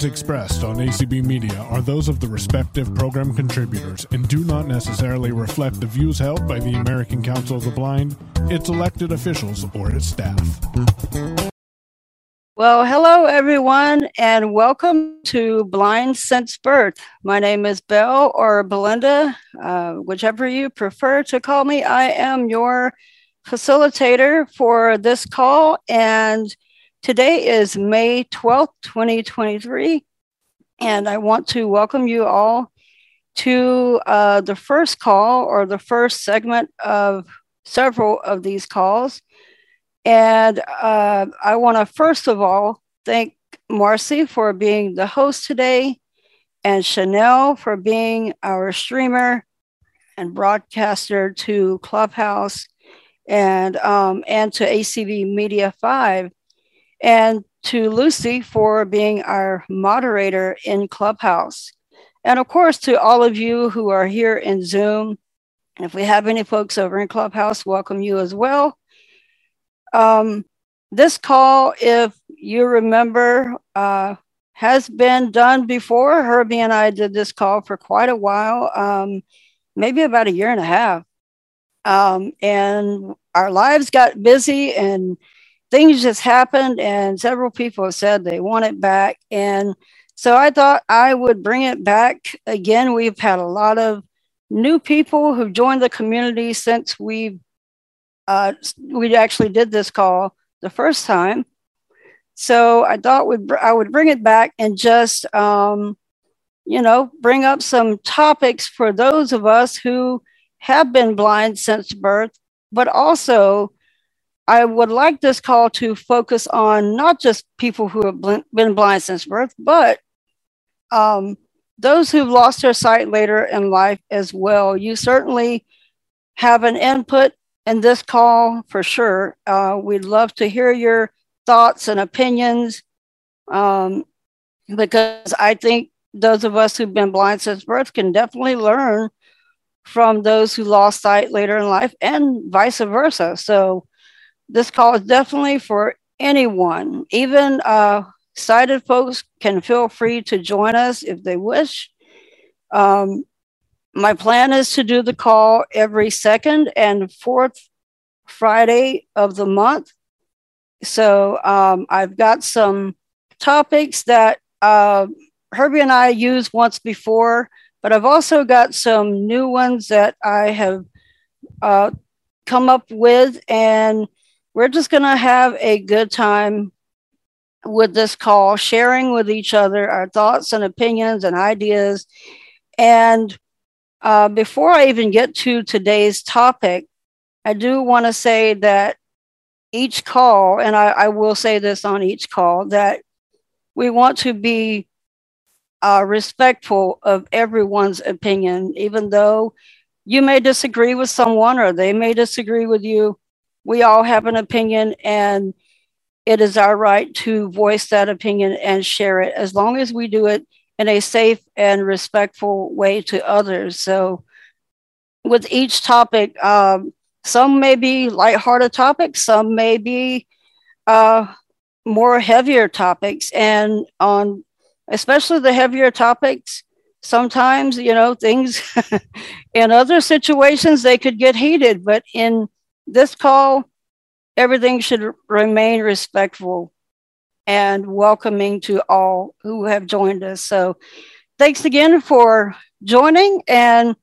opinions expressed on ACB Media are those of the respective program contributors and do not necessarily reflect the views held by the American Council of the Blind, its elected officials, or its staff. Well, hello everyone, and welcome to Blind Since Birth. My name is Bel or Belinda, uh, whichever you prefer to call me. I am your facilitator for this call, and Today is May 12th, 2023, and I want to welcome you all to uh, the first call or the first segment of several of these calls. And uh, I want to first of all thank Marcy for being the host today, and Chanel for being our streamer and broadcaster to Clubhouse and um, and to ACB Media 5 and to Lucy for being our moderator in Clubhouse. And of course, to all of you who are here in Zoom. And if we have any folks over in Clubhouse, welcome you as well. Um, this call, if you remember, uh, has been done before. Herbie and I did this call for quite a while, um, maybe about a year and a half. Um, and our lives got busy and things just happened and several people have said they want it back. And so i thought i would bring it back. Again we've had a lot of new people who've joined the community since we uh, we actually did this call the first time. So i thought would i would bring it back and just um, you know bring up some topics for those of us who have been blind since birth but also I would like this call to focus on not just people who have been blind since birth, but um, those who've lost their sight later in life as well. You certainly have an input in this call for sure. Uh, we'd love to hear your thoughts and opinions um, because I think those of us who've been blind since birth can definitely learn from those who lost sight later in life and vice versa. So this call is definitely for anyone, even uh, sighted folks can feel free to join us if they wish. Um, my plan is to do the call every second and fourth Friday of the month. So um, I've got some topics that uh, Herbie and I used once before, but I've also got some new ones that I have uh, come up with. And we're just going to have a good time with this call, sharing with each other our thoughts and opinions and ideas. And uh, before I even get to today's topic, I do want to say that each call, and I, I, will say this on each call, that we want to be uh, respectful of everyone's opinion, even though you may disagree with someone or they may disagree with you we all have an opinion and it is our right to voice that opinion and share it as long as we do it in a safe and respectful way to others. So, with each topic, um, some may be lighthearted topics, some may be uh, more heavier topics. And on especially the heavier topics, sometimes, you know, things in other situations they could get heated, but in this call, everything should remain respectful and welcoming to all who have joined us. So, thanks again for joining. And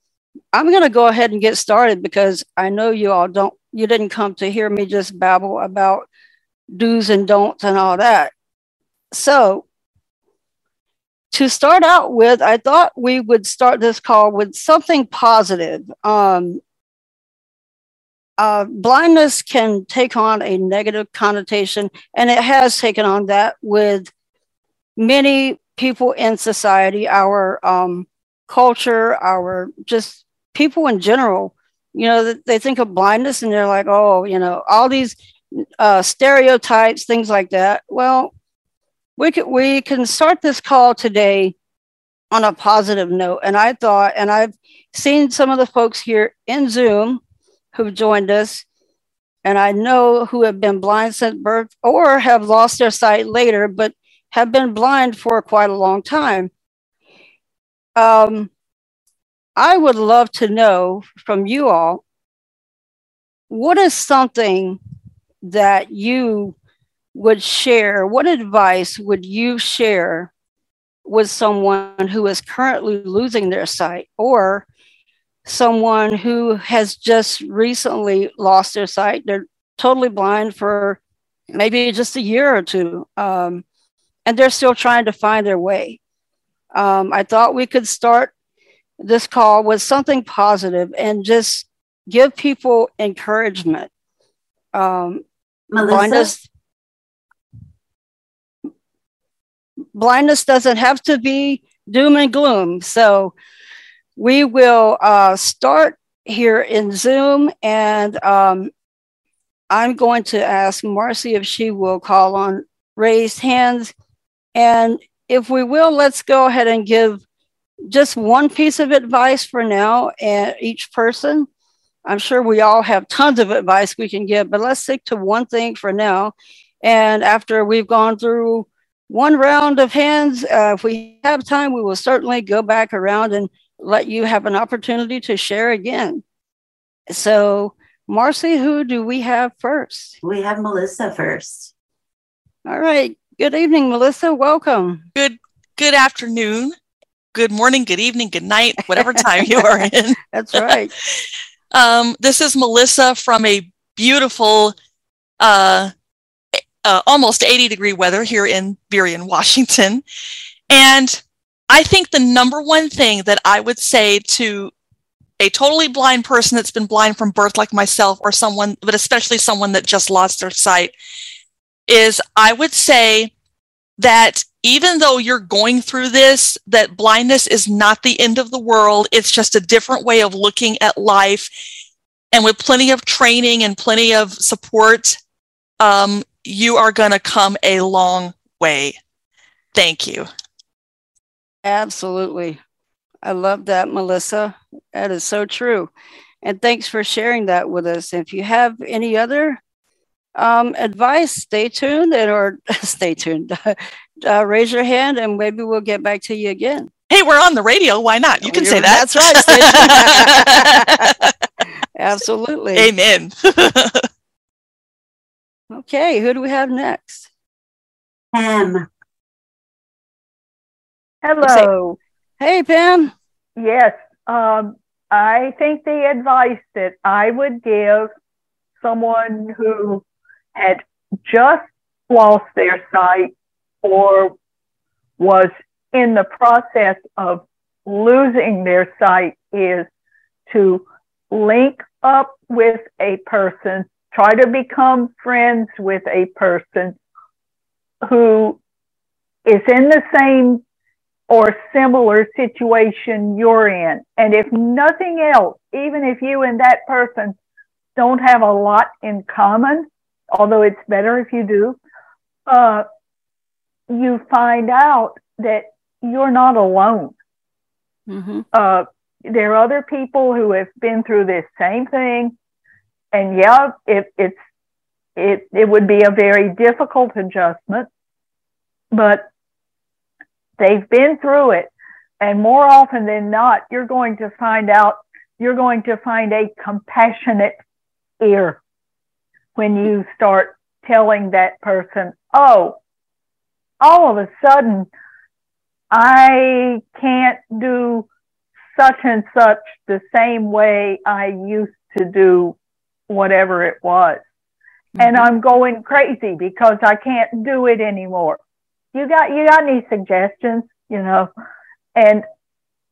I'm going to go ahead and get started because I know you all don't, you didn't come to hear me just babble about do's and don'ts and all that. So, to start out with, I thought we would start this call with something positive. Um, uh, blindness can take on a negative connotation, and it has taken on that with many people in society, our um, culture, our just people in general. You know, they think of blindness and they're like, oh, you know, all these uh, stereotypes, things like that. Well, we can, we can start this call today on a positive note. And I thought, and I've seen some of the folks here in Zoom who've joined us, and I know who have been blind since birth or have lost their sight later, but have been blind for quite a long time. Um, I would love to know from you all what is something that you would share? What advice would you share with someone who is currently losing their sight or someone who has just recently lost their sight? They're totally blind for maybe just a year or two, um, and they're still trying to find their way. Um, I thought we could start this call with something positive and just give people encouragement. Um, blindness, blindness doesn't have to be doom and gloom. So we will uh, start here in Zoom, and um, I'm going to ask Marcy if she will call on raised hands. And if we will, let's go ahead and give just one piece of advice for now and each person. I'm sure we all have tons of advice we can give, but let's stick to one thing for now. And after we've gone through one round of hands, uh, if we have time, we will certainly go back around and let you have an opportunity to share again. So, Marcy, who do we have first? We have Melissa first. All right. Good evening, Melissa. Welcome. Good good afternoon good morning, good evening, good night, whatever time you are in. That's right. um, this is Melissa from a beautiful, uh, uh, almost 80 degree weather here in Burien, Washington. And I think the number one thing that I would say to a totally blind person that's been blind from birth, like myself, or someone, but especially someone that just lost their sight, is I would say that even though you're going through this, that blindness is not the end of the world. It's just a different way of looking at life. And with plenty of training and plenty of support, um, you are going to come a long way. Thank you. Absolutely. I love that, Melissa. That is so true. And thanks for sharing that with us. If you have any other um, advice, stay tuned and or stay tuned. uh, raise your hand and maybe we'll get back to you again. Hey, we're on the radio. Why not? You can say that. That's right. Absolutely. Amen. okay, who do we have next? Pam. Hello. Hey, Pam. Yes. Um, I think the advice that I would give someone who had just lost their sight or was in the process of losing their sight is to link up with a person, try to become friends with a person who is in the same or similar situation you're in. And if nothing else, even if you and that person don't have a lot in common, although it's better if you do, uh, you find out that you're not alone. Mm-hmm. Uh, there are other people who have been through this same thing, and yeah, it, it's it it would be a very difficult adjustment, but they've been through it, and more often than not, you're going to find out you're going to find a compassionate ear when you start telling that person, "Oh, all of a sudden, I can't do such and such the same way I used to do whatever it was. Mm-hmm. And I'm going crazy because I can't do it anymore. You got, you got any suggestions, you know? And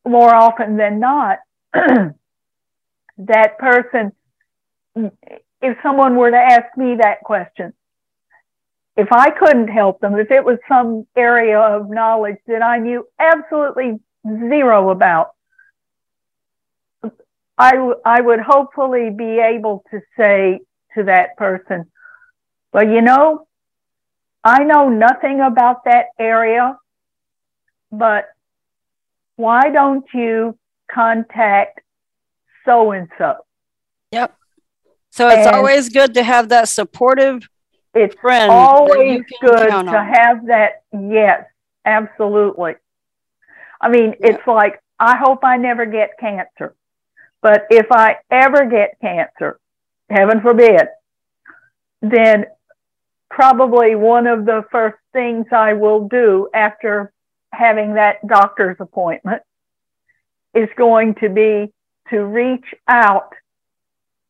more often than not, that person, if someone were to ask me that question, if I couldn't help them, if it was some area of knowledge that I knew absolutely zero about, I, would hopefully be able to say to that person, well, you know, I know nothing about that area, but why don't you contact so and so? Yep. So it's and, always good to have that supportive it's Friend always good to have that. Yes, absolutely. I mean, Yeah. it's like I hope I never get cancer, but if I ever get cancer, heaven forbid, then probably one of the first things I will do after having that doctor's appointment is going to be to reach out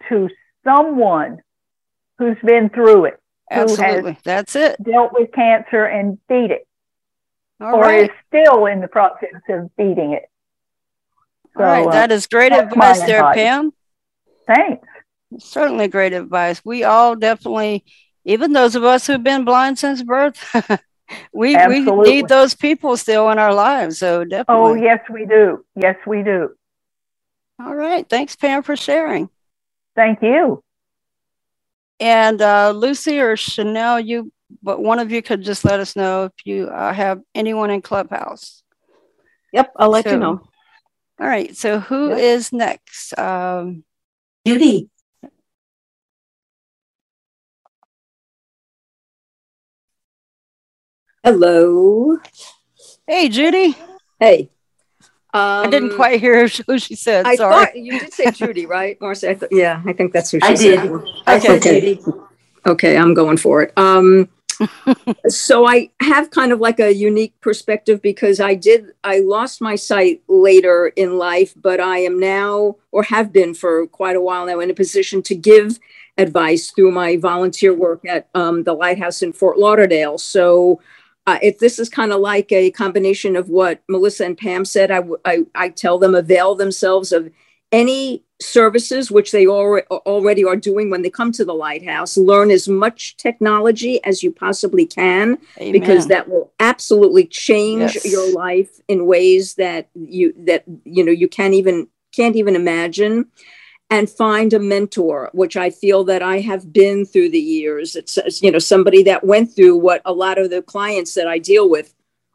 to someone who's been through it, who has Absolutely. That's it. dealt with cancer and beat it, All or right. is still in the process of beating it. All right. uh, that is great my advice there, advice. Pam. Thanks. Certainly great advice. We all definitely, even those of us who've been blind since birth, we we need those people still in our lives. So definitely. Oh, yes, we do. Yes, we do. All right. Thanks, Pam, for sharing. Thank you. And uh, Lucy or Chanel, you, but one of you could just let us know if you uh, have anyone in Clubhouse. Yep, I'll let So- you know. All right. So who Yep. is next? Um, Judy. Hello. hey, Judy. Hey. Um, I didn't quite hear who she said. I Sorry. thought you did say Judy, right, Marcy? I thought, yeah, I think that's who she I said. did. I Okay. said Okay. Judy. Okay, I'm going for it. Um, so I have kind of like a unique perspective because I did I lost my sight later in life, but I am now or have been for quite a while now in a position to give advice through my volunteer work at um, the Lighthouse in Fort Lauderdale. So. Uh, if this is kind of like a combination of what Melissa and Pam said, I, w- I, I tell them avail themselves of any services which they already already are doing when they come to the lighthouse. Learn as much technology as you possibly can because that will absolutely change Yes. your life in ways that you that you know you can't even can't even imagine and find a mentor which i feel that i have been through the years. It's you know somebody that went through what a lot of the clients that i deal with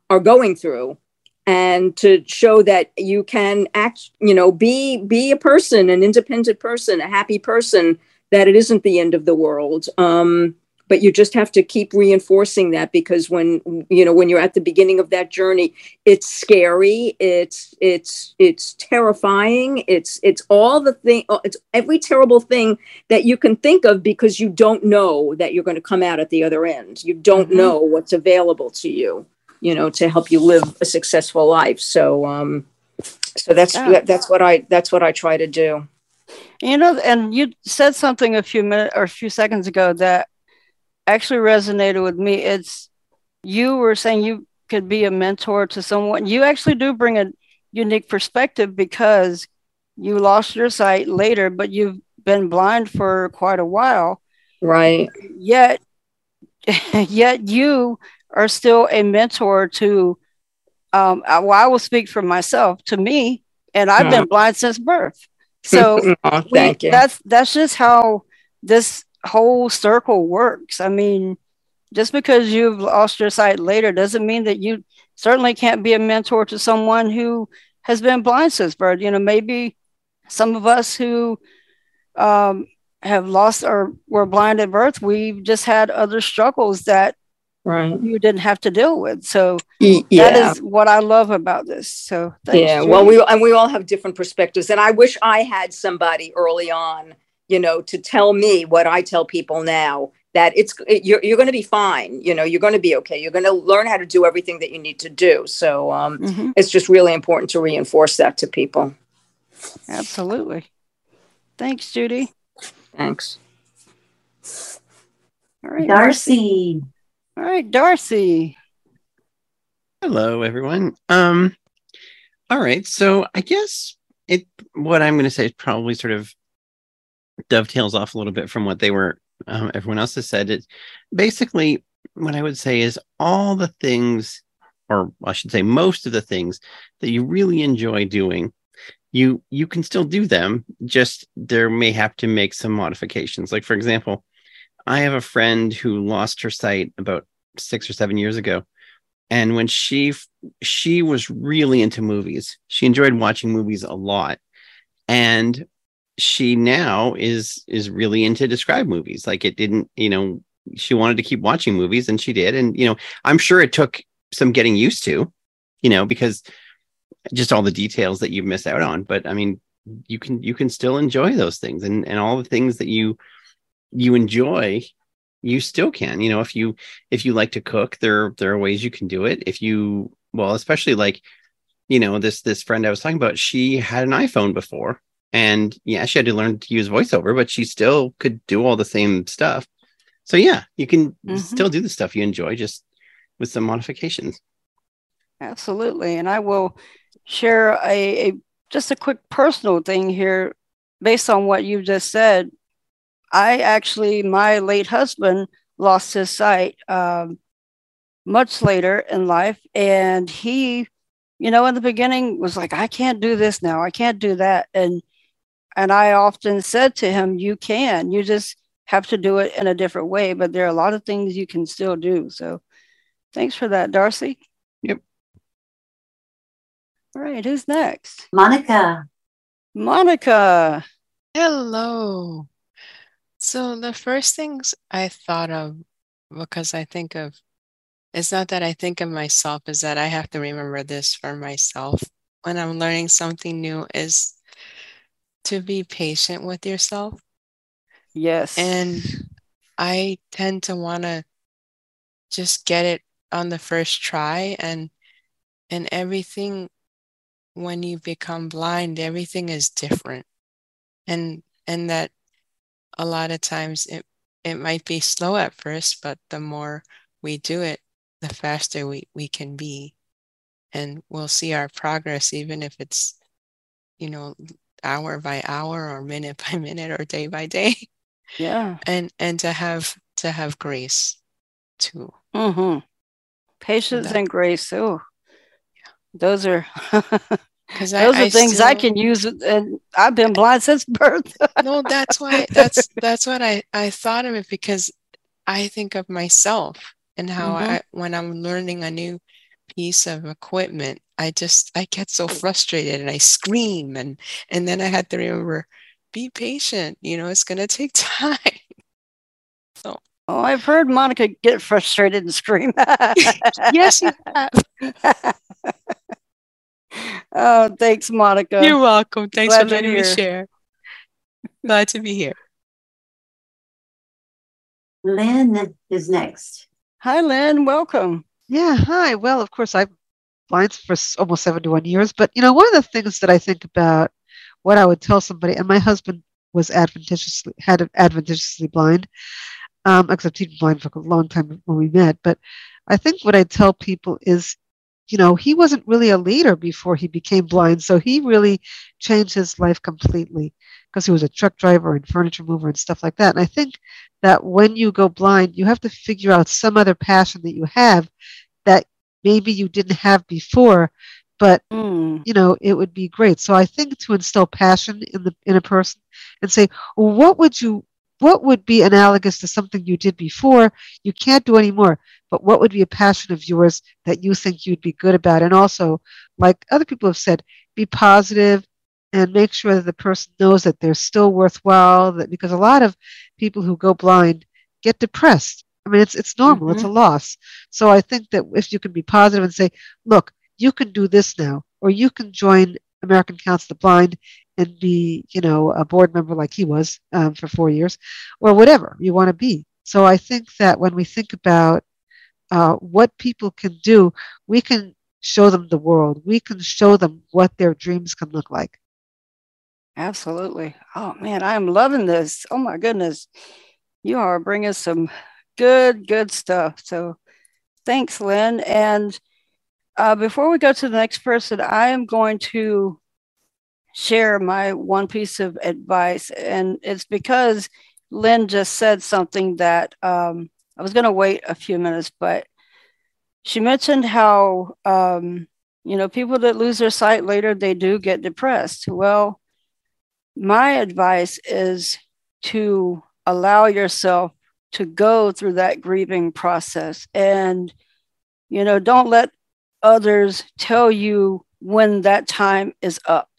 are going through. And to show that you can act you know be be a person an independent person a happy person that it isn't the end of the world. Um but you just have to keep reinforcing that because when you know when you're at the beginning of that journey it's scary it's it's it's terrifying it's it's all the thing it's every terrible thing that you can think of because you don't know that you're going to come out at the other end you don't Mhm. know what's available to you you know to help you live a successful life so um so that's Yeah. that's what i that's what i try to do You know, and you said something a few minutes or a few seconds ago that actually resonated with me. It's you were saying you could be a mentor to someone. You actually do bring a unique perspective because you lost your sight later, but you've been blind for quite a while. right Yet, yet you are still a mentor to. Um, I, well, I will speak for myself. To me, and I've been blind since birth. So Aw, we- you That's that's just how this whole circle works. I mean, just because you've lost your sight later doesn't mean that you certainly can't be a mentor to someone who has been blind since birth. You know, maybe some of us who um, have lost or were blind at birth, we've just had other struggles that right you didn't have to deal with. So yeah that is what I love about this. So yeah well we and we all have different perspectives and i wish i had somebody early on you know to tell me what i tell people now that it's it, you're, you're going to be fine you know you're going to be okay you're going to learn how to do everything that you need to do so um, Mhm, it's just really important to reinforce that to people absolutely. Thanks, Judy. thanks All right, Marcy. Darcy. All right, Darcy. Hello, everyone. Um, all right. So I guess it what I'm going to say is probably sort of dovetails off a little bit from what they were um, everyone else has said. It basically what I would say is all the things, or I should say, most of the things that you really enjoy doing. You you can still do them. Just there may have to make some modifications. Like for example, I have a friend who lost her sight about six or seven years ago and when she she was really into movies she enjoyed watching movies a lot and she now is is really into describe movies. Like it didn't you know she wanted to keep watching movies and she did. And you know i'm sure it took some getting used to you know because just all the details that you miss out on. But i mean you can you can still enjoy those things and and all the things that you you enjoy you still can. You know if you if you like to cook there there are ways you can do it. If you well especially like you know this this friend i was talking about she had an iphone before and yeah she had to learn to use voiceover but she still could do all the same stuff so yeah you can mm-hmm. still do the stuff you enjoy just with some modifications absolutely and i will share a, a just a quick personal thing here based on what you just said I actually, my late husband lost his sight um, much later in life. And he, you know, in the beginning was like, I can't do this now. I can't do that. And, and I often said to him, you can, you just have to do it in a different way. But there are a lot of things you can still do. So thanks for that, Darcy. Yep. All right. Who's next? Monica. Monica. Hello. So the first things I thought of, because I think of, it's not that I think of myself, is that I have to remember this for myself when I'm learning something new is to be patient with yourself. Yes. And I tend to want to just get it on the first try and and everything when you become blind everything is different and and that a lot of times it, it might be slow at first, but the more we do it, the faster we, we can be. And we'll see our progress, even if it's, you know, hour by hour or minute by minute or day by day. Yeah. And and to have to have grace too. Mm-hmm. Patience and, that, and grace. Oh, yeah. those are because those I, are I things still, I can use, and I've been blind since birth. no, that's why. That's that's what I I thought of it because I think of myself and how mm-hmm. I when I'm learning a new piece of equipment, I just I get so frustrated and I scream and and then I had to remember, be patient. You know, it's gonna take time. So. Oh, I've heard Monica get frustrated and scream. yes, you have. Oh, thanks, Monica. You're welcome. Thanks Glad for letting me share. Glad to be here. Lynn is next. Hi, Lynn. Welcome. Yeah. Hi. Well, of course, I've blind for almost 71 years, but you know, one of the things that I think about what I would tell somebody, and my husband was adventitiously had adventitiously blind, um, except he'd been blind for a long time when we met. But I think what I tell people is you know, he wasn't really a leader before he became blind. So he really changed his life completely because he was a truck driver and furniture mover and stuff like that. And I think that when you go blind, you have to figure out some other passion that you have that maybe you didn't have before, but mm. you know, it would be great. So I think to instill passion in the in a person and say, well, what would you what would be analogous to something you did before you can't do anymore but what would be a passion of yours that you think you'd be good about and also like other people have said be positive and make sure that the person knows that they're still worthwhile that because a lot of people who go blind get depressed i mean it's it's normal mm-hmm. it's a loss so i think that if you can be positive and say look you can do this now or you can join american council of the blind and be, you know, a board member like he was um, for four years, or whatever you want to be. So I think that when we think about uh, what people can do, we can show them the world. We can show them what their dreams can look like. Absolutely. Oh man, I'm loving this. Oh my goodness, you are bringing some good, good stuff. So thanks, Lynn. And uh, before we go to the next person, I am going to share my one piece of advice, and it's because Lynn just said something that um, I was going to wait a few minutes, but she mentioned how um, you know people that lose their sight later they do get depressed. Well, my advice is to allow yourself to go through that grieving process. And you know don't let others tell you when that time is up.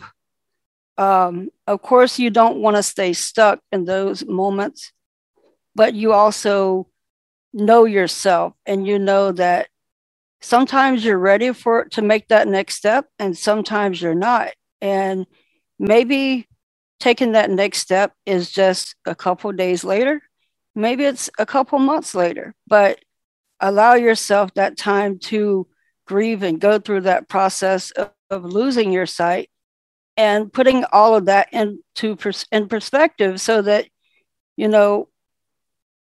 Um, of course, you don't want to stay stuck in those moments, but you also know yourself and you know that sometimes you're ready for to make that next step and sometimes you're not. And maybe taking that next step is just a couple days later maybe it's a couple months later but allow yourself that time to grieve and go through that process of, of losing your sight and putting all of that into pers- in perspective so that you know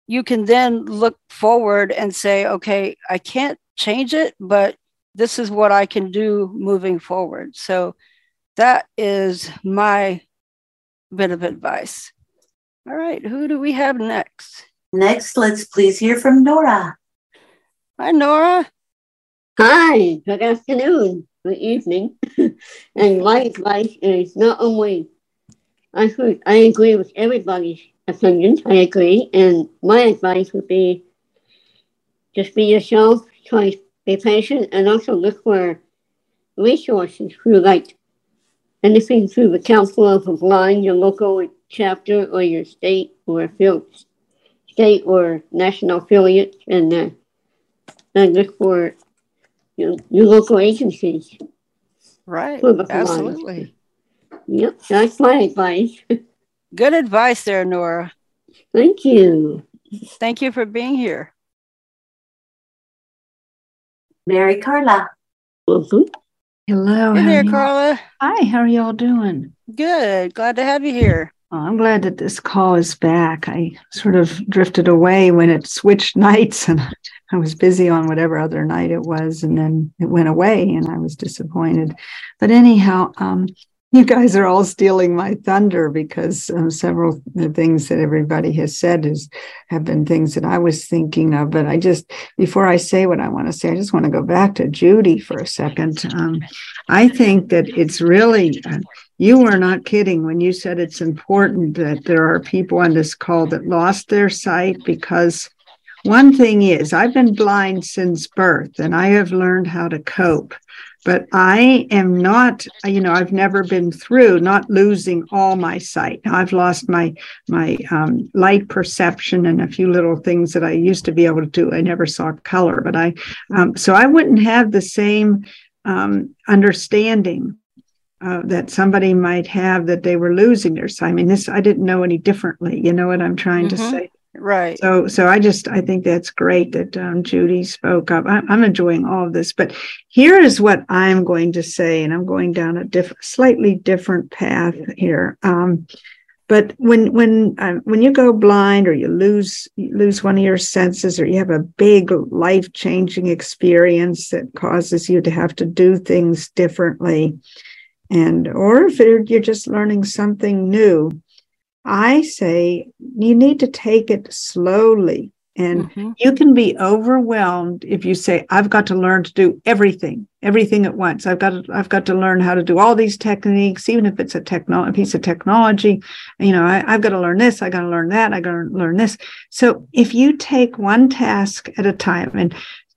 you can then look forward and say okay i can't change it but this is what i can do moving forward. So that is my bit of advice all right who do we have next Next, let's please hear from Nora. hi nora Hi, good afternoon, good evening. and my advice is not only I heard, I agree with everybody's opinion. I agree, and my advice would be just be yourself, try to be patient, and also look for resources through like anything through the Council of the Blind, your local chapter, or your state or field, state or national affiliate, and uh, and look for your, your local agencies. right for the blind. absolutely Yep, that's my advice. good advice there nora Thank you. thank you for being here Mary Carla. Welcome. Hello. hey there carla Hi, how are y'all doing? good glad to have you here I'm glad that this call is back. I sort of drifted away when it switched nights and I was busy on whatever other night it was, and then it went away and I was disappointed. But anyhow, um, you guys are all stealing my thunder because um, several of the things that everybody has said is have been things that I was thinking of. But I just, before I say what I want to say, I just want to go back to Judy for a second. Um, I think that it's really uh, you were not kidding when you said it's important that there are people on this call that lost their sight because one thing is I've been blind since birth and I have learned how to cope. But I am not, you know, I've never been through not losing all my sight. I've lost my my um, light perception and a few little things that I used to be able to do. I never saw color, but I, um, so I wouldn't have the same um, understanding uh, that somebody might have that they were losing their sight. I mean, this I didn't know any differently. You know what I'm trying to Mhm. say? right So, so I just I think that's great that um, Judy spoke up. I'm, I'm enjoying all of this, but here is what I'm going to say, and I'm going down a different, slightly different path here. Um, but when when uh, when you go blind or you lose you lose one of your senses or you have a big life changing experience that causes you to have to do things differently, and or if you're, just learning something new, I say you need to take it slowly. And Mhm. you can be overwhelmed if you say, I've got to learn to do everything, everything at once. I've got to, I've got to learn how to do all these techniques, even if it's a techno a piece of technology. You know, I, I've got to learn this, I got to learn that, I got to learn this. So if you take one task at a time and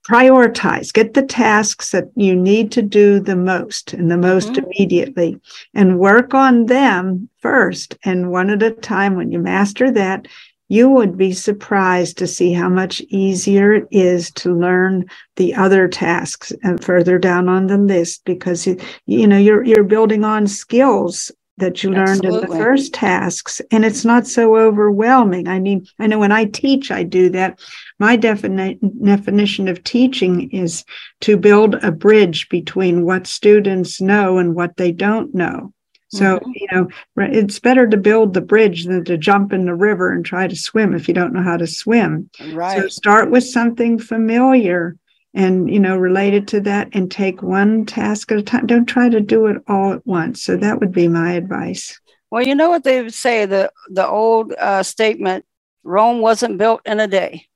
prioritize, get the tasks that you need to do the most and the most Mhm. immediately and work on them first. And one at a time, when you master that, you would be surprised to see how much easier it is to learn the other tasks and further down on the list because you, you know you're you're building on skills that you learned in the first tasks and it's not so overwhelming. I mean i know when i teach i do that. My defini- definition of teaching is to build a bridge between what students know and what they don't know. So Mhm. you know It's better to build the bridge than to jump in the river and try to swim if you don't know how to swim. right. So start with something familiar and you know related to that and take one task at a time. Don't try to do it all at once. So that would be my advice. well you know what they would say the the old uh, statement rome wasn't built in a day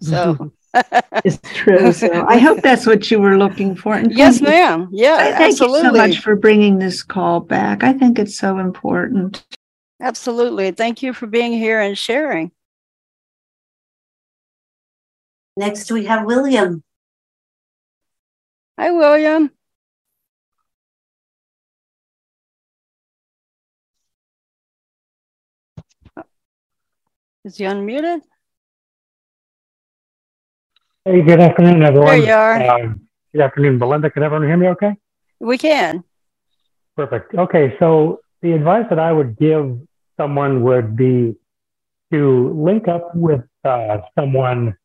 so It's true. So I hope that's what you were looking for. And yes you- ma'am yeah Thank absolutely you so much for bringing this call back. I think it's so important. absolutely thank you for being here and sharing Next, we have William. Hi william is he unmuted Hey, good afternoon, everyone. There you are. Um, good afternoon, Belinda. Can everyone hear me okay? We can. Perfect. Okay, so the advice that I would give someone would be to link up with uh, someone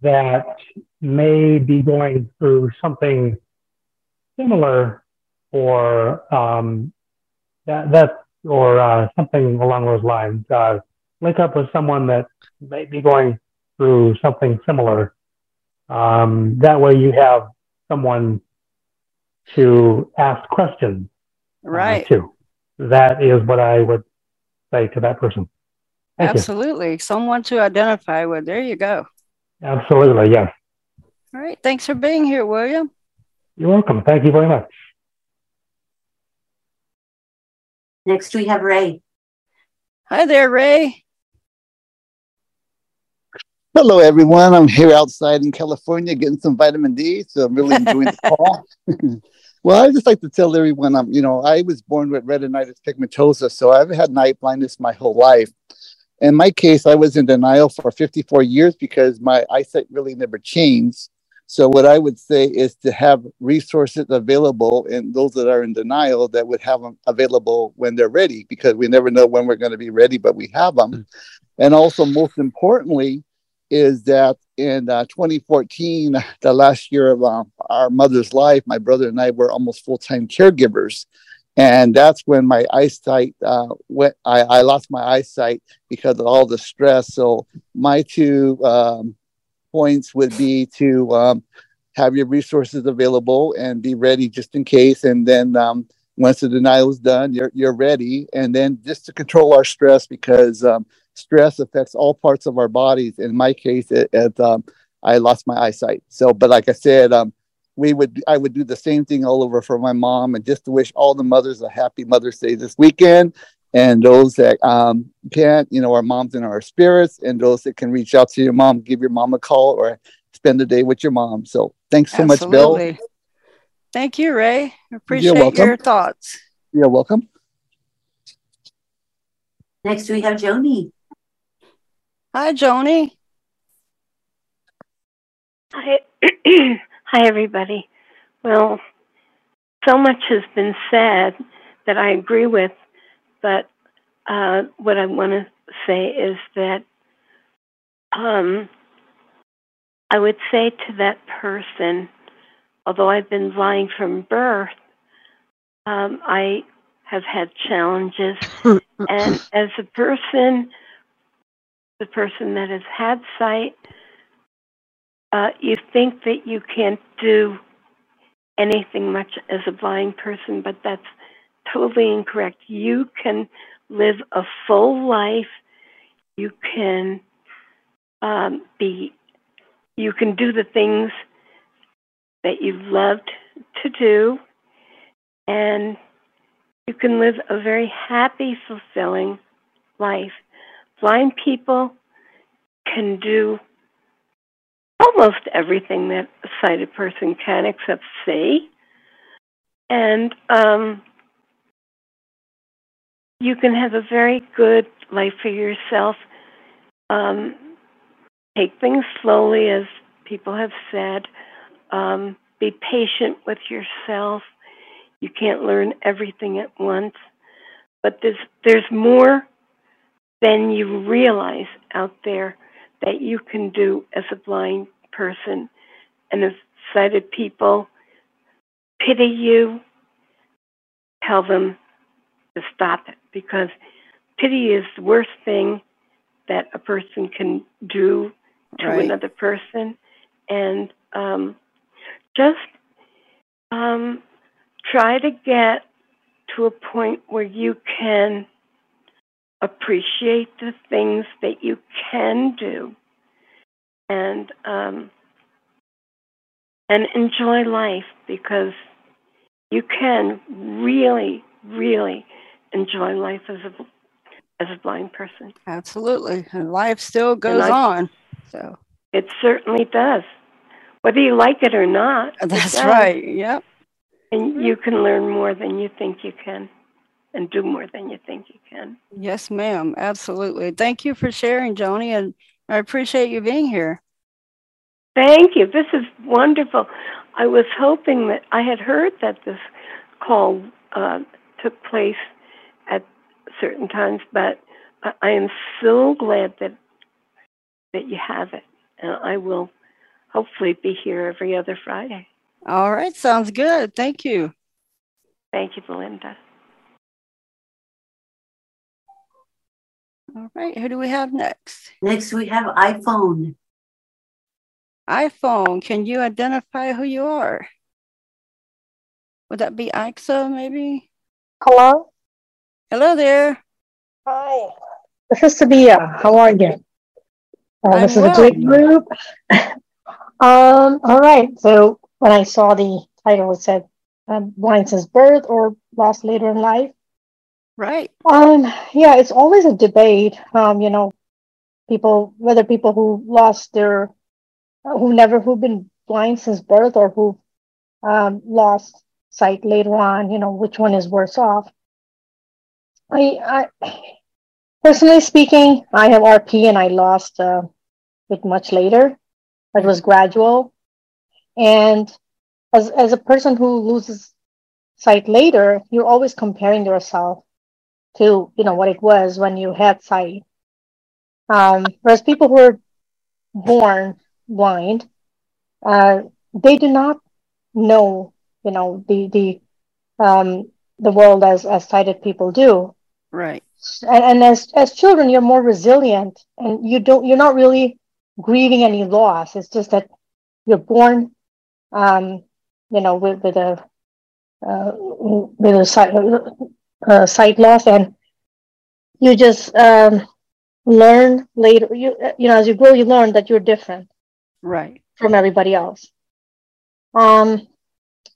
that may be going through something similar or um, that, that or uh, something along those lines. Uh, link up with someone that may be going through something similar. Um, that way you have someone to ask questions uh, Right. to. That is what I would say to that person. Thank you. Absolutely. Someone to identify with. There you go. Absolutely, yes. All right. Thanks for being here, William. You're welcome. Thank you very much. Next, we have Ray. Hi there, Ray. Hello, everyone. I'm here outside in California getting some vitamin D, so I'm really enjoying the call. well, I just like to tell everyone, I'm, you know, I was born with retinitis pigmentosa, so I've had night blindness my whole life. In my case, I was in denial for 54 years because my eyesight really never changed. So, what I would say is to have resources available, and those that are in denial that would have them available when they're ready, because we never know when we're going to be ready, but we have them. And also, most importantly, is that in uh, 2014, the last year of uh, our mother's life, my brother and I were almost full time caregivers. And that's when my eyesight uh, went, I, I lost my eyesight because of all the stress. So, my two um, points would be to um, have your resources available and be ready just in case. And then um, once the denial is done, you're, you're ready. And then just to control our stress because um, stress affects all parts of our bodies. In my case, it, it um, I lost my eyesight. So, but like I said, um, we would I would do the same thing all over for my mom, and just to wish all the mothers a happy Mother's Day this weekend. And those that um, can't, you know, our moms in our spirits, and those that can reach out to your mom, give your mom a call or spend the day with your mom. So, thanks so much, Bel. Thank you, Ray. Appreciate welcome. your thoughts. You're welcome. Next, we have Joni. Hi, Joni. Hi, hi, everybody. Well, so much has been said that I agree with, but uh, what I want to say is that um, I would say to that person, although I've been blind from birth, um, I have had challenges, and as a person, the person that has had sight, uh, you think that you can't do anything much as a blind person, but that's totally incorrect. You can live a full life. You can um, be, you can do the things that you loved to do, and you can live a very happy, fulfilling life. Blind people can do almost everything that a sighted person can except see. And um, you can have a very good life for yourself. Um, take things slowly, as people have said. Um, be patient with yourself. You can't learn everything at once, but there's there's more than you realize out there that you can do as a blind person. And if sighted people pity you, tell them to stop it because pity is the worst thing that a person can do to Right. another person. And um, just um, try to get to a point where you can appreciate the things that you can do and um, and enjoy life because you can really really enjoy life as a as a blind person Absolutely. And life still goes I- on. So it certainly does whether you like it or not that's right. Yep. and you can learn more than you think you can and do more than you think you can Yes, ma'am. Absolutely. Thank you for sharing, Joni, and I appreciate you being here. Thank you. This is wonderful. I was hoping that I had heard that this call uh, took place at certain times, but I, I am so glad that that you have it, and I will hopefully be here every other Friday. All right, sounds good. Thank you. Thank you, Belinda. All right, who do we have next? Next, we have iPhone. iPhone, can you identify who you are? Would that be Ixa, maybe? Hello? Hello there. Hi. This is Sabia. How are you? Uh, this is I'm a great group. um, all right. So when I saw the title, it said um, blind since birth or lost later in life. Right. Um, yeah, it's always a debate. Um, you know, people whether people who lost their uh, who never who've been blind since birth or who um, lost sight later on. You know, which one is worse off? I, I personally speaking, I have RP and I lost uh, it much later. It was gradual, and as as a person who loses sight later, you're always comparing yourself to you know what it was when you had sight. Um, whereas people who are born blind, uh, they do not know you know the the um, the world as as sighted people do. Right. And, and as as children, you're more resilient, and you don't you're not really grieving any loss. It's just that you're born, um, you know, with with a uh, with a sight, uh, sight loss, and you just um, learn later. You you know, as you grow, you learn that you're different Right. from everybody else. Um,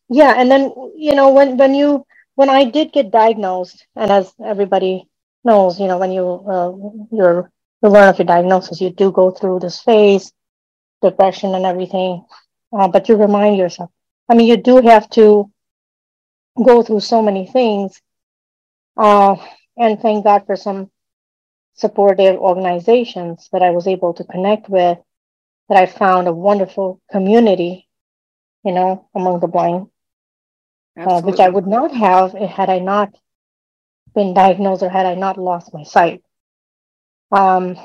yeah, and then you know when when you when I did get diagnosed, and as everybody knows, you know when you uh, you're you learn of your diagnosis, you do go through this phase, depression and everything, uh, but you remind yourself. I mean, you do have to go through so many things, uh, and thank God for some supportive organizations that I was able to connect with. That I found a wonderful community, you know, among the blind uh, which I would not have had I not been diagnosed or had I not lost my sight. Um,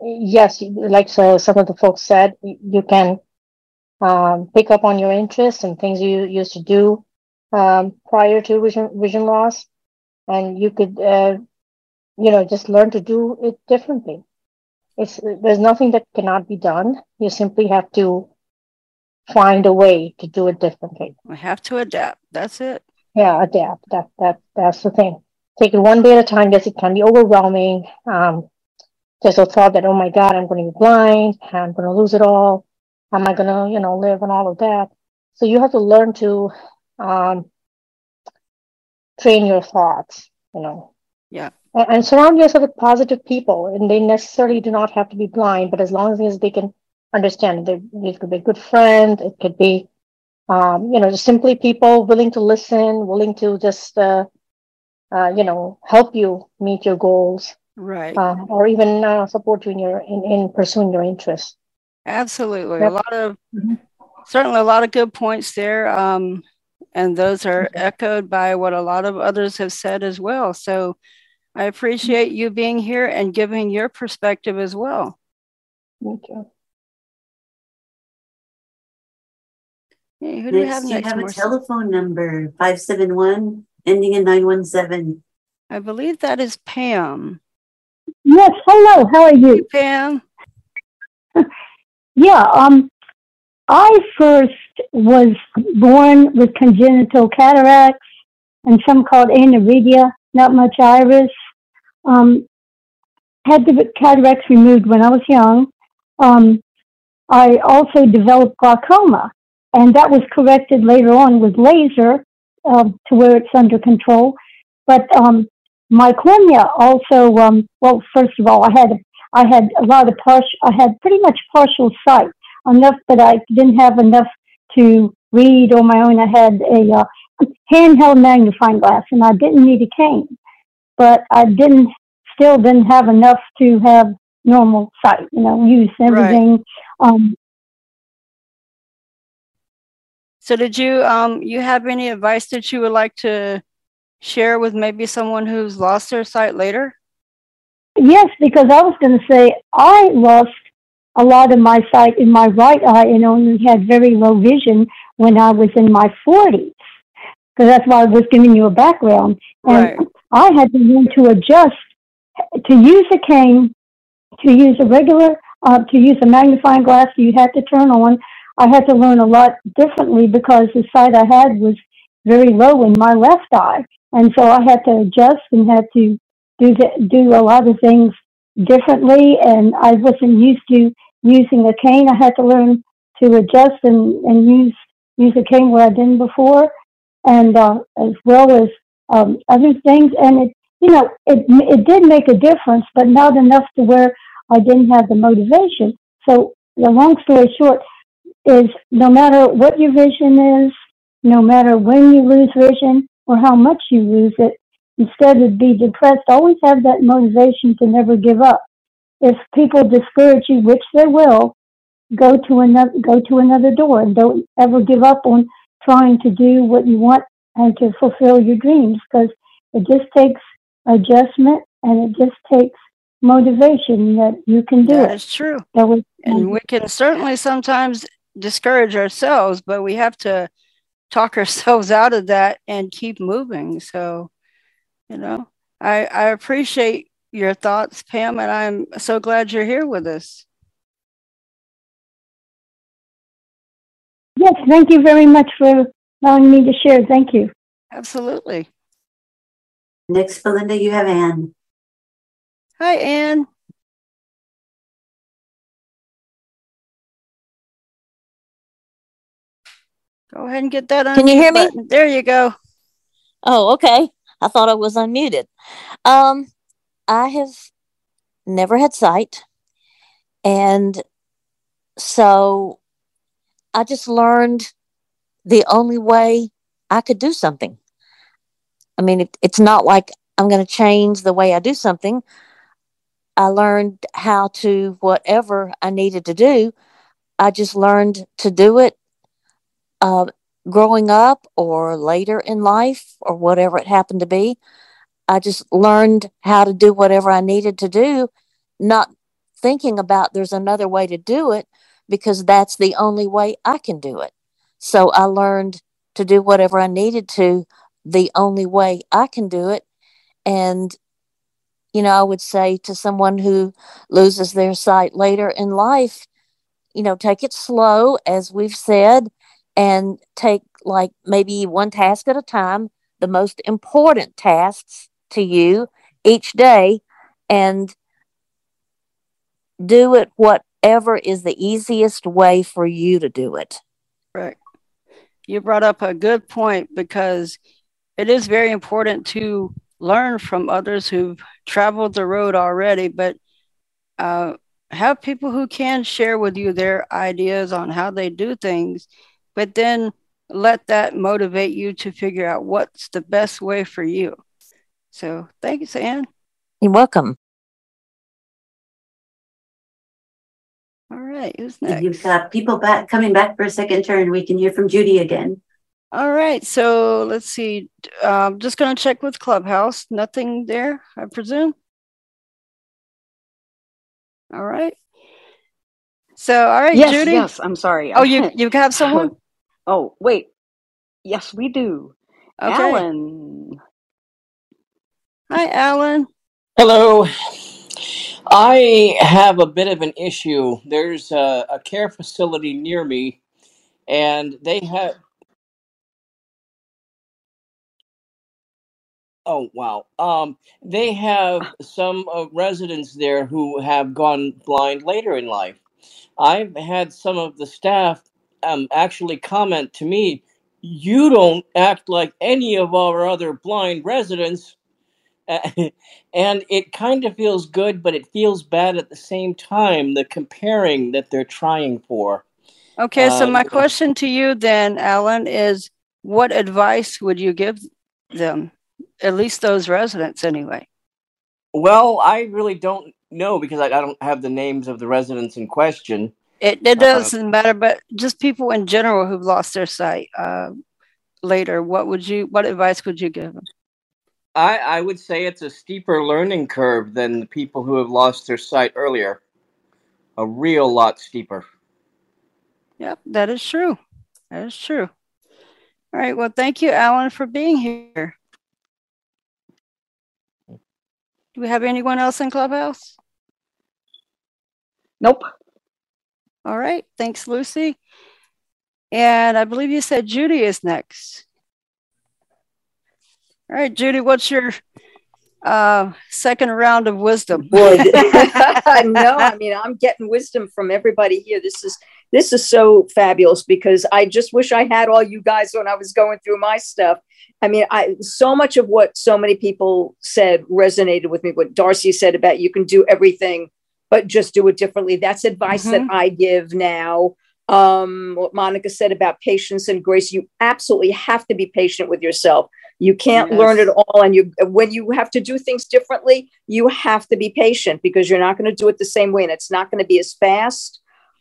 yes, like so some of the folks said, you can um, pick up on your interests and things you used to do um, prior to vision, vision loss, and you could, uh, you know, just learn to do it differently. It's there's nothing that cannot be done. You simply have to find a way to do it differently. We have to adapt. That's it. Yeah, adapt. That that that's the thing. Take it one day at a time. Yes, it can be overwhelming. Um, just a thought that oh my God, I'm going to be blind. I'm going to lose it all. Am I going to you know live and all of that? So you have to learn to um, train your thoughts. You know, Yeah. and, and surround yourself with positive people. And they necessarily do not have to be blind, but as long as they can understand, they, it could be a good friend. It could be um, you know, just simply people willing to listen, willing to just, uh, uh, you know, help you meet your goals, Right. uh, or even uh, support you in your in, in pursuing your interests. Absolutely. Yep. A lot of certainly a lot of good points there. Um, and those are echoed by what a lot of others have said as well. So I appreciate you being here and giving your perspective as well. Thank you. Hey, who do we Next, you next? have a telephone number, 571, ending in 917. I believe that is Pam. Yes, hello, how are you? Pam. Yeah, um, I first was born with congenital cataracts and some called aniridia, not much iris. Um, had the cataracts removed when I was young. Um, I also developed glaucoma, and that was corrected later on with laser um, to where it's under control. But um, my cornea also, um, well, first of all, I had I had a lot of partial, I had pretty much partial sight, enough that I didn't have enough to read on my own. I had a uh, handheld magnifying glass, and I didn't need a cane, but I didn't still didn't have enough to have normal sight. You know, use everything. Um, So did you um you have any advice that you would like to share with maybe someone who's lost their sight later? Yes, because I was going to say I lost a lot of my sight in my right eye and only had very low vision when I was in my 40s. Because that's why I was giving you a background. And Right. I had to learn to adjust to use a cane, to use a regular, uh, to use a magnifying glass you had to turn on. I had to learn a lot differently because the sight I had was very low in my left eye. And so I had to adjust and had to do the, do a lot of things differently. And I wasn't used to using a cane. I had to learn to adjust and, and use use a cane where I didn't before, and uh, as well as um, other things. And it you know it it did make a difference, but not enough to where I didn't have the motivation. So the long story short is no matter what your vision is, no matter when you lose vision or how much you lose it, instead of be depressed, always have that motivation to never give up. If people discourage you, which they will, go to another go to another door and don't ever give up on trying to do what you want and to fulfill your dreams because it just takes adjustment and it just takes motivation that you can do That That's true. That was, And we can certainly sometimes discourage ourselves, but we have to talk ourselves out of that and keep moving. So, you know, I, I appreciate your thoughts, Pam, and I'm so glad you're here with us. yes, thank you very much for allowing me to share. Thank you. Absolutely. Next, Belinda, you have Anne. Hi, Anne. Go ahead and get that on. Can you hear me? There you go. Oh, okay. I thought I was unmuted. Um, I have never had sight. And so I just learned the only way I could do something. I mean, it, it's not like I'm going to change the way I do something. I learned how to, whatever I needed to do, I just learned to do it uh, growing up or later in life or whatever it happened to be. I just learned how to do whatever I needed to do, not thinking about there's another way to do it because that's the only way I can do it. So I learned to do whatever I needed to the only way I can do it. And, you know, I would say to someone who loses their sight later in life, you know, take it slow, as we've said, and take like maybe one task at a time, the most important tasks to you each day, and do it whatever is the easiest way for you to do it. Right. You brought up a good point because it is very important to learn from others who've traveled the road already, but uh, have people who can share with you their ideas on how they do things, but then let that motivate you to figure out what's the best way for you. So thanks, Anne. You're welcome. All right, who's And next? You've got people back coming back for a second turn. We can hear from Judy again. All right, so let's see. I'm just going to check with Clubhouse. Nothing there, I presume. All right. So, all right, yes, Judy. yes. I'm sorry. Oh, you you have someone? Oh, wait. Yes, we do. Okay. Alan. Hi, Alan. Hello. I have a bit of an issue. There's a, a care facility near me, and they have. Oh wow. Um, they have some uh, residents there who have gone blind later in life. I've had some of the staff um, actually comment to me, "You don't act like any of our other blind residents." and it kind of feels good, but it feels bad at the same time. The comparing that they're trying for. Okay, so Um, my question to you then, Alan, is what advice would you give them? At least those residents, anyway. Well, I really don't know because I, I don't have the names of the residents in question. It, it Uh, doesn't matter, but just people in general who've lost their sight uh, later, what would you, what advice would you give them? I, I would say it's a steeper learning curve than the people who have lost their sight earlier. A real lot steeper. Yep, that is true. That is true. All right. Well, thank you, Alan, for being here. Do we have anyone else in Clubhouse? Nope. All right. Thanks, Lucy. And I believe you said Judy is next. All right, Judy, what's your uh, second round of wisdom? would. no, I mean I'm getting wisdom from everybody here. This is this is so fabulous because I just wish I had all you guys when I was going through my stuff. I mean, I so much of what so many people said resonated with me. What Darcy said about you can do everything, but just do it differently. That's advice that Mhm. I give now. Um, what Monica said about patience and grace, you absolutely have to be patient with yourself. You can't learn it all, and you when you have to do things differently, you have to be patient because you're not going to do it the same way, and it's not going to be as fast.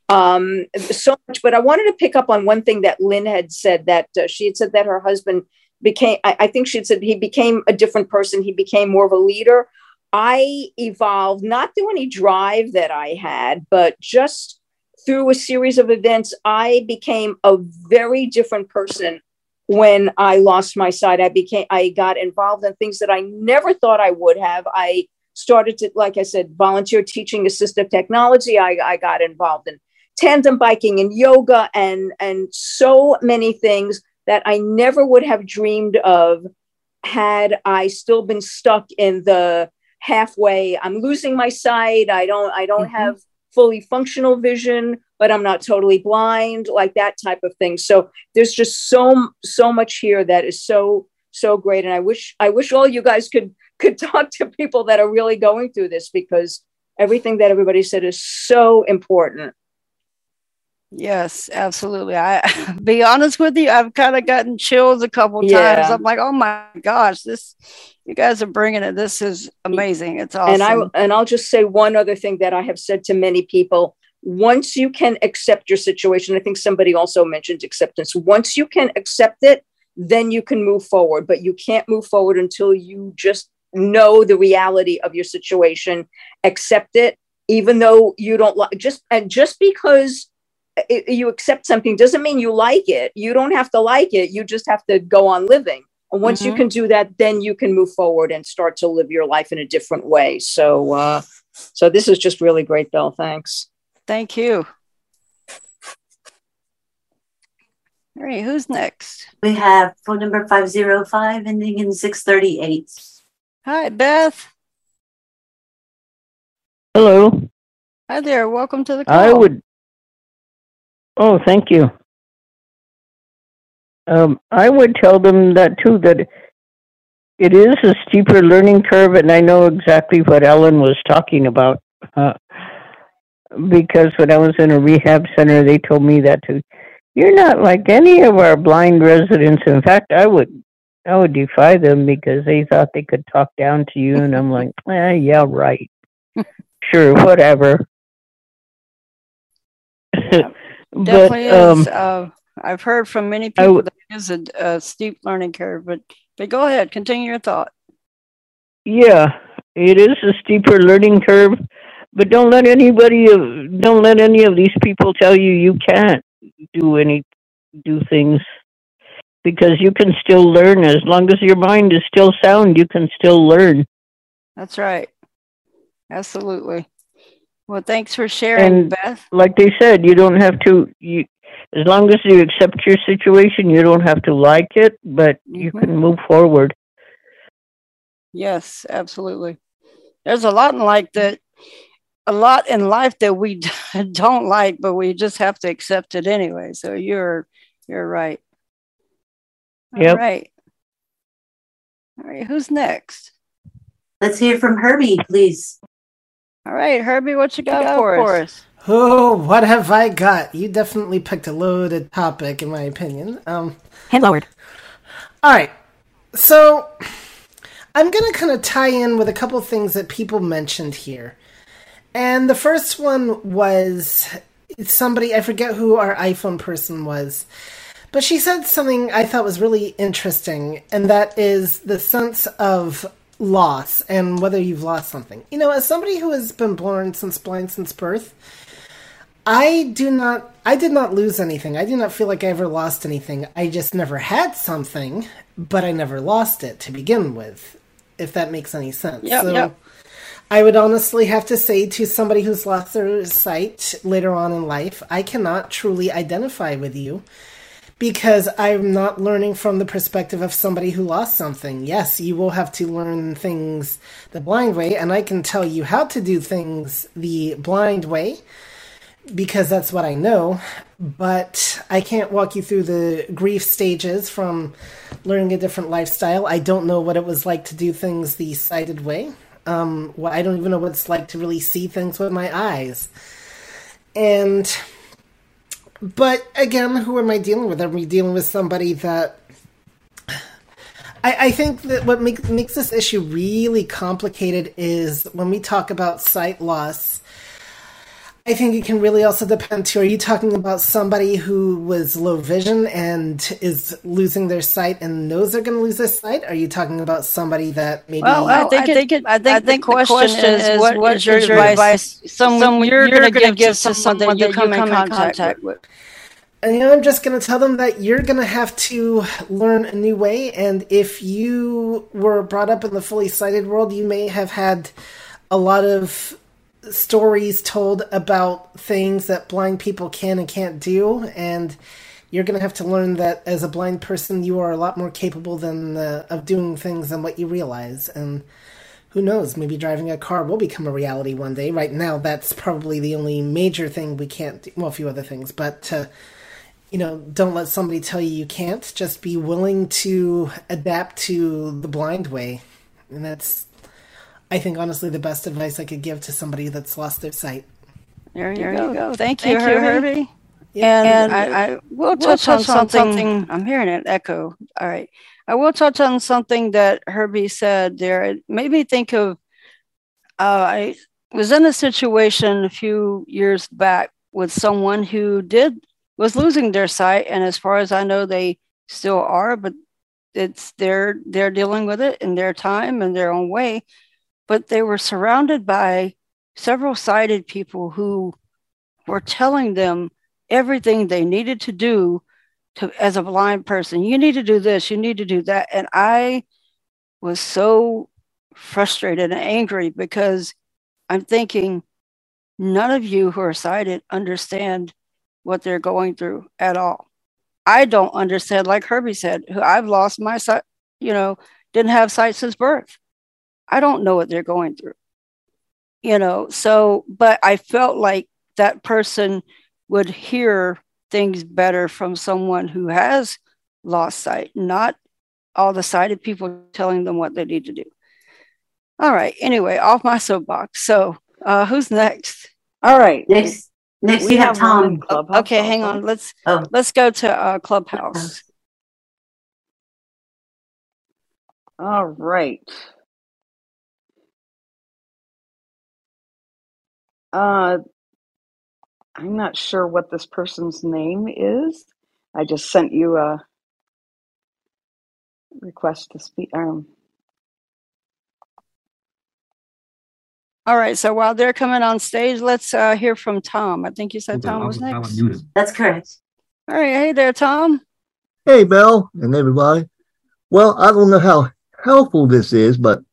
Um, so much, but I wanted to pick up on one thing that Lynn had said that uh, she had said that her husband became. I, I think she had said he became a different person. He became more of a leader. I evolved not through any drive that I had, but just through a series of events. I became a very different person when I lost my sight. I became I got involved in things that I never thought I would have. I started to, like I said, volunteer teaching assistive technology. I, I got involved in tandem biking and yoga and and so many things that I never would have dreamed of had I still been stuck in the halfway. I'm losing my sight. I don't I don't mm-hmm. have fully functional vision, but I'm not totally blind, like that type of thing. So there's just so so much here that is so so great, and I wish I wish all you guys could could talk to people that are really going through this because everything that everybody said is so important. Yes, absolutely. I be honest with you, I've kind of gotten chills a couple times. Yeah. I'm like, oh my gosh, this you guys are bringing it. This is amazing. It's awesome. And I and I'll just say one other thing that I have said to many people. Once you can accept your situation, I think somebody also mentioned acceptance. Once you can accept it, then you can move forward. But you can't move forward until you just know the reality of your situation, accept it, even though you don't like just and just because it, you accept something doesn't mean you like it. You don't have to like it. You just have to go on living. And once you Mhm. can do that, then you can move forward and start to live your life in a different way. So, uh, so this is just really great, Bill. Thanks. Thank you. All right, who's next? We have phone number 505 ending in 638. Hi, Beth. Hello. Hi there. Welcome to the call. I would. Oh, thank you. Um, I would tell them that too. That it is a steeper learning curve, and I know exactly what Ellen was talking about. Uh, because when I was in a rehab center, they told me that too. You're not like any of our blind residents. In fact, I would, I would defy them because they thought they could talk down to you, and I'm like, eh, yeah, right. sure, whatever. But Definitely um, is. Uh, I've heard from many people w- that it is a, a steep learning curve, but but go ahead, continue your thought. yeah, it is a steeper learning curve, but don't let anybody don't let any of these people tell you you can't do any do things because you can still learn as long as your mind is still sound. You can still learn. That's right. Absolutely. Well, thanks for sharing, and Beth. like they said, you don't have to. You as long as you accept your situation, you don't have to like it, but you Mhm. can move forward. Yes, absolutely. There's a lot in like that, a lot in life that we don't like, but we just have to accept it anyway. So you're you're right. All Yep. right. All right. Who's next? Let's hear from Herbie, please. All right, Herbie, what you got for us? Oh, what have I got? You definitely picked a loaded topic, in my opinion. Um, Hand lowered. all right, so I'm gonna kind of tie in with a couple things that people mentioned here, and the first one was somebody I forget who our iPhone person was, but she said something I thought was really interesting, and that is the sense of loss and whether you've lost something. You know, as somebody who has been born since blind since birth, I do not I did not lose anything. I do not feel like I ever lost anything. I just never had something, but I never lost it to begin with, if that makes any sense. Yep, so yep. I would honestly have to say to somebody who's lost their sight later on in life, I cannot truly identify with you because I'm not learning from the perspective of somebody who lost something. Yes, you will have to learn things the blind way, and I can tell you how to do things the blind way because that's what I know. But I can't walk you through the grief stages from learning a different lifestyle. I don't know what it was like to do things the sighted way. Um, well, I don't even know what it's like to really see things with my eyes. And but again, who am I dealing with? Am I dealing with somebody that I, I think that what make, makes this issue really complicated is when we talk about sight loss. I think it can really also depend too. Are you talking about somebody who was low vision and is losing their sight and knows they're going to lose their sight? Are you talking about somebody that maybe? Well, I think, it, I think, the, question is, what is your, advice? Someone you're, going to give, to someone that you come in contact with. And you know, I'm just going to tell them that you're going to have to learn a new way. And if you were brought up in the fully sighted world, you may have had a lot of stories told about things that blind people can and can't do. And you're going to have to learn that as a blind person, you are a lot more capable than uh, of doing things than what you realize. And who knows, maybe driving a car will become a reality one day. Right now, that's probably the only major thing we can't do. Well, a few other things, but. Uh, you know, don't let somebody tell you you can't. Just be willing to adapt to the blind way. And that's, I think, honestly, the best advice I could give to somebody that's lost their sight. There you, there go. you go. Thank, Thank you, Herbie. Herbie. Yeah. And, and I, I will touch, we'll touch on, something, something. I'm hearing it echo. All right. I will touch on something that Herbie said there. It made me think of uh, I was in a situation a few years back with someone who did was losing their sight, and as far as I know, they still are. But it's they're they're dealing with it in their time and their own way. But they were surrounded by several sighted people who were telling them everything they needed to do to as a blind person. You need to do this. You need to do that. And I was so frustrated and angry because I'm thinking none of you who are sighted understand what they're going through at all. I don't understand, like Herbie said, who I've lost my sight, you know, didn't have sight since birth. I don't know what they're going through. You know, so, but I felt like that person would hear things better from someone who has lost sight, not all the sighted people telling them what they need to do. All right. Anyway, off my soapbox. So, uh, who's next? All right. Next, next we, have, have Tom. Oh, okay, hang on. Let's oh. let's go to uh, Clubhouse. All right. Uh, I'm not sure what this person's name is. I just sent you a request to speak. Um, All right. So while they're coming on stage, let's uh, hear from Tom. I think you said Tom was next. That's correct. All right. Hey there, Tom. Hey, Bel and everybody. Well, I don't know how helpful this is, but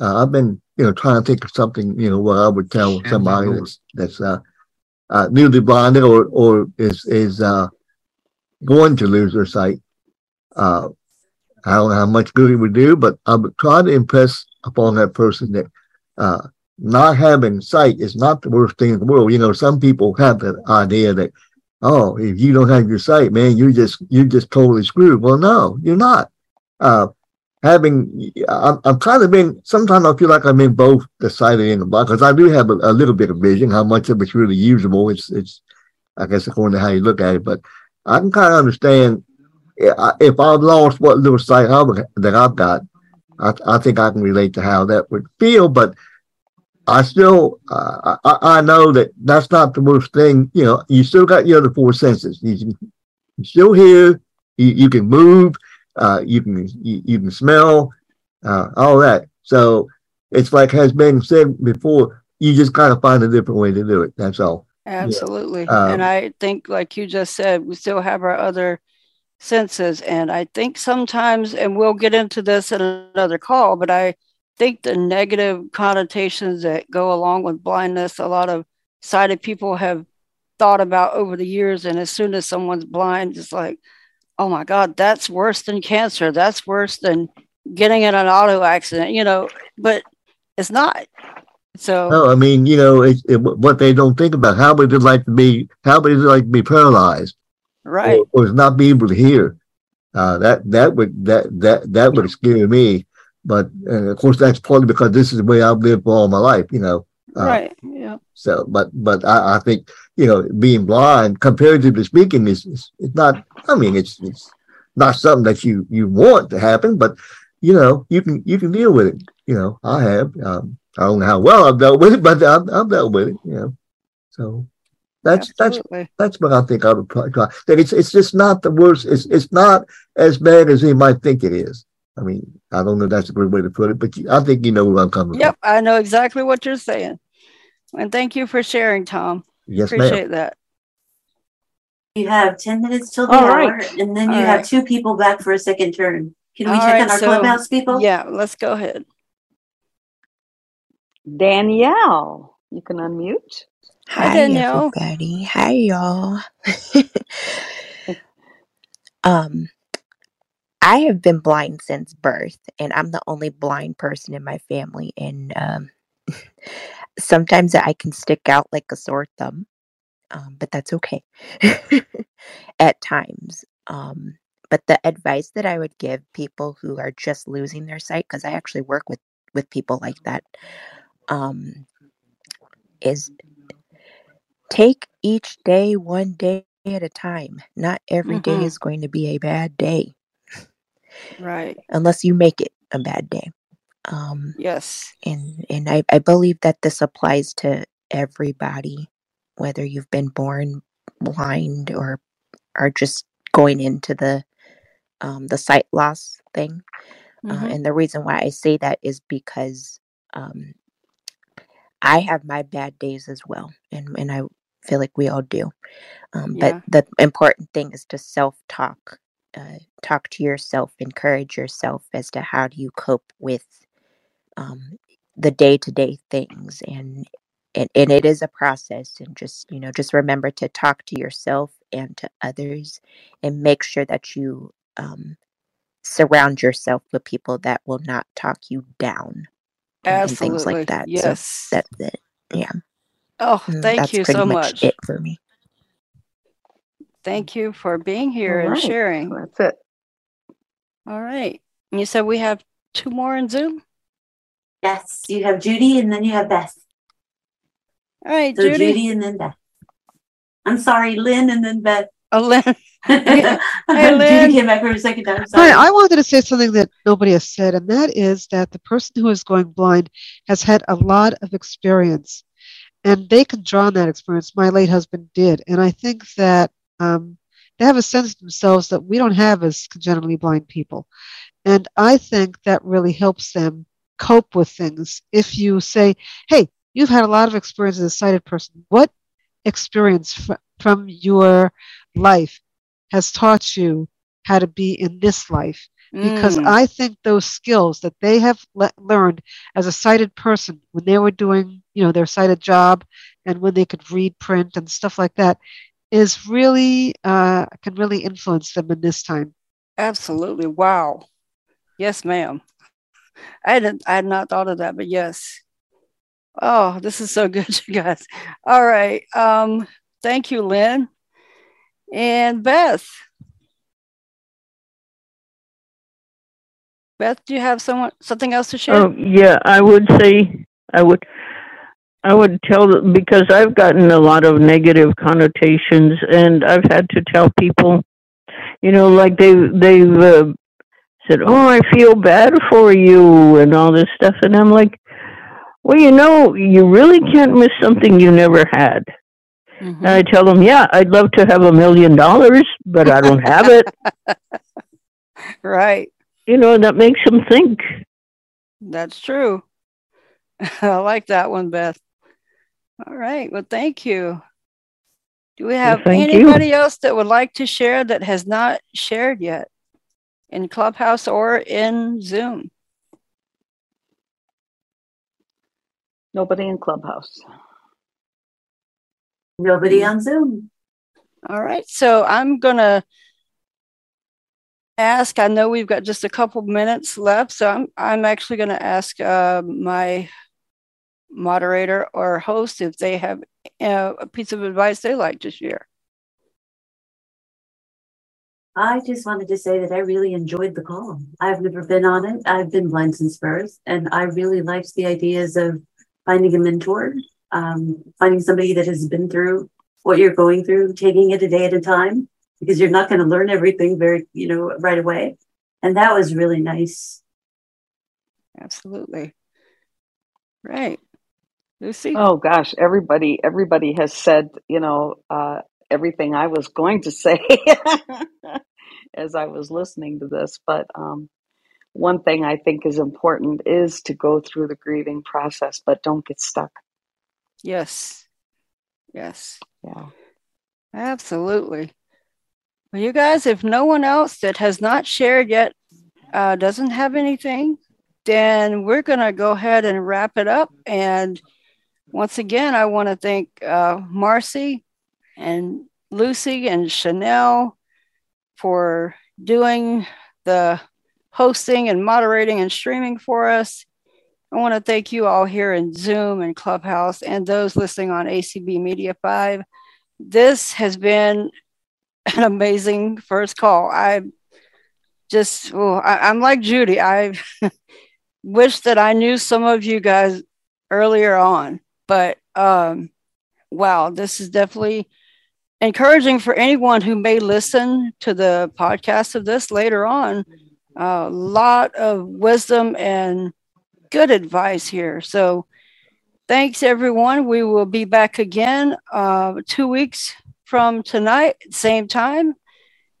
uh, I've been, you know, trying to think of something, you know, what I would tell somebody that's that's uh, uh, newly blinded or or is is uh, going to lose their sight. Uh, I don't know how much good it would do, but I would try to impress upon that person that uh, not having sight is not the worst thing in the world. You know, some people have that idea that, oh, if you don't have your sight, man, you're just you're just totally screwed. Well, no, you're not. Uh, having, I'm, I'm kind of in. Sometimes I feel like I'm in both the sighted and the blind because I do have a, a, little bit of vision. How much of it's really usable? It's it's, I guess according to how you look at it. But I can kind of understand if I've lost what little sight I've, that I've got. I, I think I can relate to how that would feel, but I still, uh, I, I know that that's not the worst thing. You know, you still got your other four senses. You can, you're still here. You, you can move. Uh, you can you, you can smell. Uh, all that. So it's like has been said before. You just gotta find a different way to do it. That's all. Absolutely. Um, and I think, like you just said, we still have our other senses. And I think sometimes, and we'll get into this in another call, but I think the negative connotations that go along with blindness, a lot of sighted people have thought about over the years. And as soon as someone's blind, it's like, oh my God, that's worse than cancer. That's worse than getting in an auto accident, you know, but it's not. So No, I mean, you know, it, it, what they don't think about how would it like to be, how would it like to be paralyzed, right. or, or not be able to hear? Uh, that that would that that that would scare me. But of course, that's partly because this is the way I've lived for all my life. You know, uh, right. Yeah. So, but but I, I think you know, being blind, comparatively speaking, is is it's not. I mean, it's it's not something that you you want to happen, but you know, you can you can deal with it. You know, I have. Um, I don't know how well I've dealt with it, but I've, I've dealt with it. You know, so that's Absolutely. that's that's what I think I would probably try. That it's it's just not the worst. It's it's not as bad as he might think it is. I mean, I don't know if that's a good way to put it, but I think you know where I'm coming Yep. I know exactly what you're saying. And thank you for sharing, Tom. Yes, ma'am. Appreciate that. You have ten minutes till the All hour, right. and then you All have right. two people back for a second turn. Can we All check right, on our so- clubhouse people? Yeah, let's go ahead. Danielle, you can unmute. Hi, Hi, Danielle. everybody. Hi, y'all. um, I have been blind since birth, and I'm the only blind person in my family. And um, sometimes I can stick out like a sore thumb, um, but that's okay at times. Um, but the advice that I would give people who are just losing their sight, because I actually work with with people like that, um, is take each day one day at a time. Not every day Mhm. is going to be a bad day Right. unless you make it a bad day. Um, Yes. and and I, I believe that this applies to everybody, whether you've been born blind or are just going into the um, the sight loss thing. Uh, Mhm. and the reason why I say that is because um, I have my bad days as well, and and I feel like we all do. Um, Yeah. But the important thing is to self talk, uh, talk to yourself, encourage yourself as to how do you cope with um, the day to day things, and, and and it is a process. And just you know, just remember to talk to yourself and to others, and make sure that you um, surround yourself with people that will not talk you down and, and things like that. Yes. So that's it. Yeah. Oh, Mm, thank that's you so much much. it for me. Thank you for being here All and right. sharing. That's it. All right. You said we have two more in Zoom? Yes, you have Judy, and then you have Beth. All right, So Judy. Judy, and then Beth. I'm sorry, Lynn, and then Beth. Oh, Lynn. Judy Lynn. came back for a second time. Sorry. Hi, I wanted to say something that nobody has said, and that is that the person who is going blind has had a lot of experience, and they can draw on that experience. My late husband did, and I think that um, they have a sense of themselves that we don't have as congenitally blind people, and I think that really helps them cope with things. If you say, "Hey, you've had a lot of experience as a sighted person. What experience fr- from your life has taught you how to be in this life because Mm. I think those skills that they have le- learned as a sighted person when they were doing, you know, their sighted job and when they could read print and stuff like that is really uh, can really influence them in this time. Absolutely. Wow. Yes, ma'am. I hadn't I had not thought of that, but yes. Oh, this is so good, you guys. All right. Um, thank you, Lynn. And Beth. Beth, do you have someone something else to share? Oh, yeah, I would say I would I would tell because I've gotten a lot of negative connotations and I've had to tell people you know like they they've uh, said, "Oh, I feel bad for you" and all this stuff and I'm like, Well, you know, you really can't miss something you never had. Mm-hmm. And I tell them, yeah, I'd love to have a million dollars, but I don't have it. right. You know, that makes them think. That's true. I like that one, Beth. All right. Well, thank you. Do we have you. anybody else that would like to share that has not shared yet in Clubhouse or in Zoom? Nobody in Clubhouse. Nobody on Zoom. All right. So I'm going to ask, I know we've got just a couple minutes left, so I'm, I'm actually going to ask uh, my moderator or host if they have uh, a piece of advice they like to share. I just wanted to say that I really enjoyed the call. I've never been on it. I've been blind since birth, and I really liked the ideas of finding a mentor, um, finding somebody that has been through what you're going through, taking it a day at a time, because you're not going to learn everything very, you know, right away. And that was really nice. Absolutely. Right. Lucy? Oh gosh, everybody everybody has said, you know, uh, everything I was going to say as I was listening to this. But um, one thing I think is important is to go through the grieving process, but don't get stuck. Yes. Yes. Yeah. Absolutely. Well, you guys, if no one else that has not shared yet uh, doesn't have anything, then we're going to go ahead and wrap it up. And once again, I want to thank uh, Marcy and Lucy and Chanel for doing the hosting and moderating and streaming for us. I want to thank you all here in Zoom and Clubhouse and those listening on ACB Media 5. This has been an amazing first call. I just, I'm like Judy. I wish that I knew some of you guys earlier on, but um, wow, this is definitely encouraging for anyone who may listen to the podcast of this later on. A lot of wisdom and good advice here. So, thanks everyone. We will be back again uh, two weeks from tonight, same time.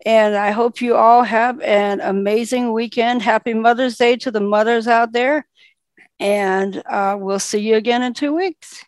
And I hope you all have an amazing weekend. Happy Mother's Day to the mothers out there. And uh, we'll see you again in two weeks.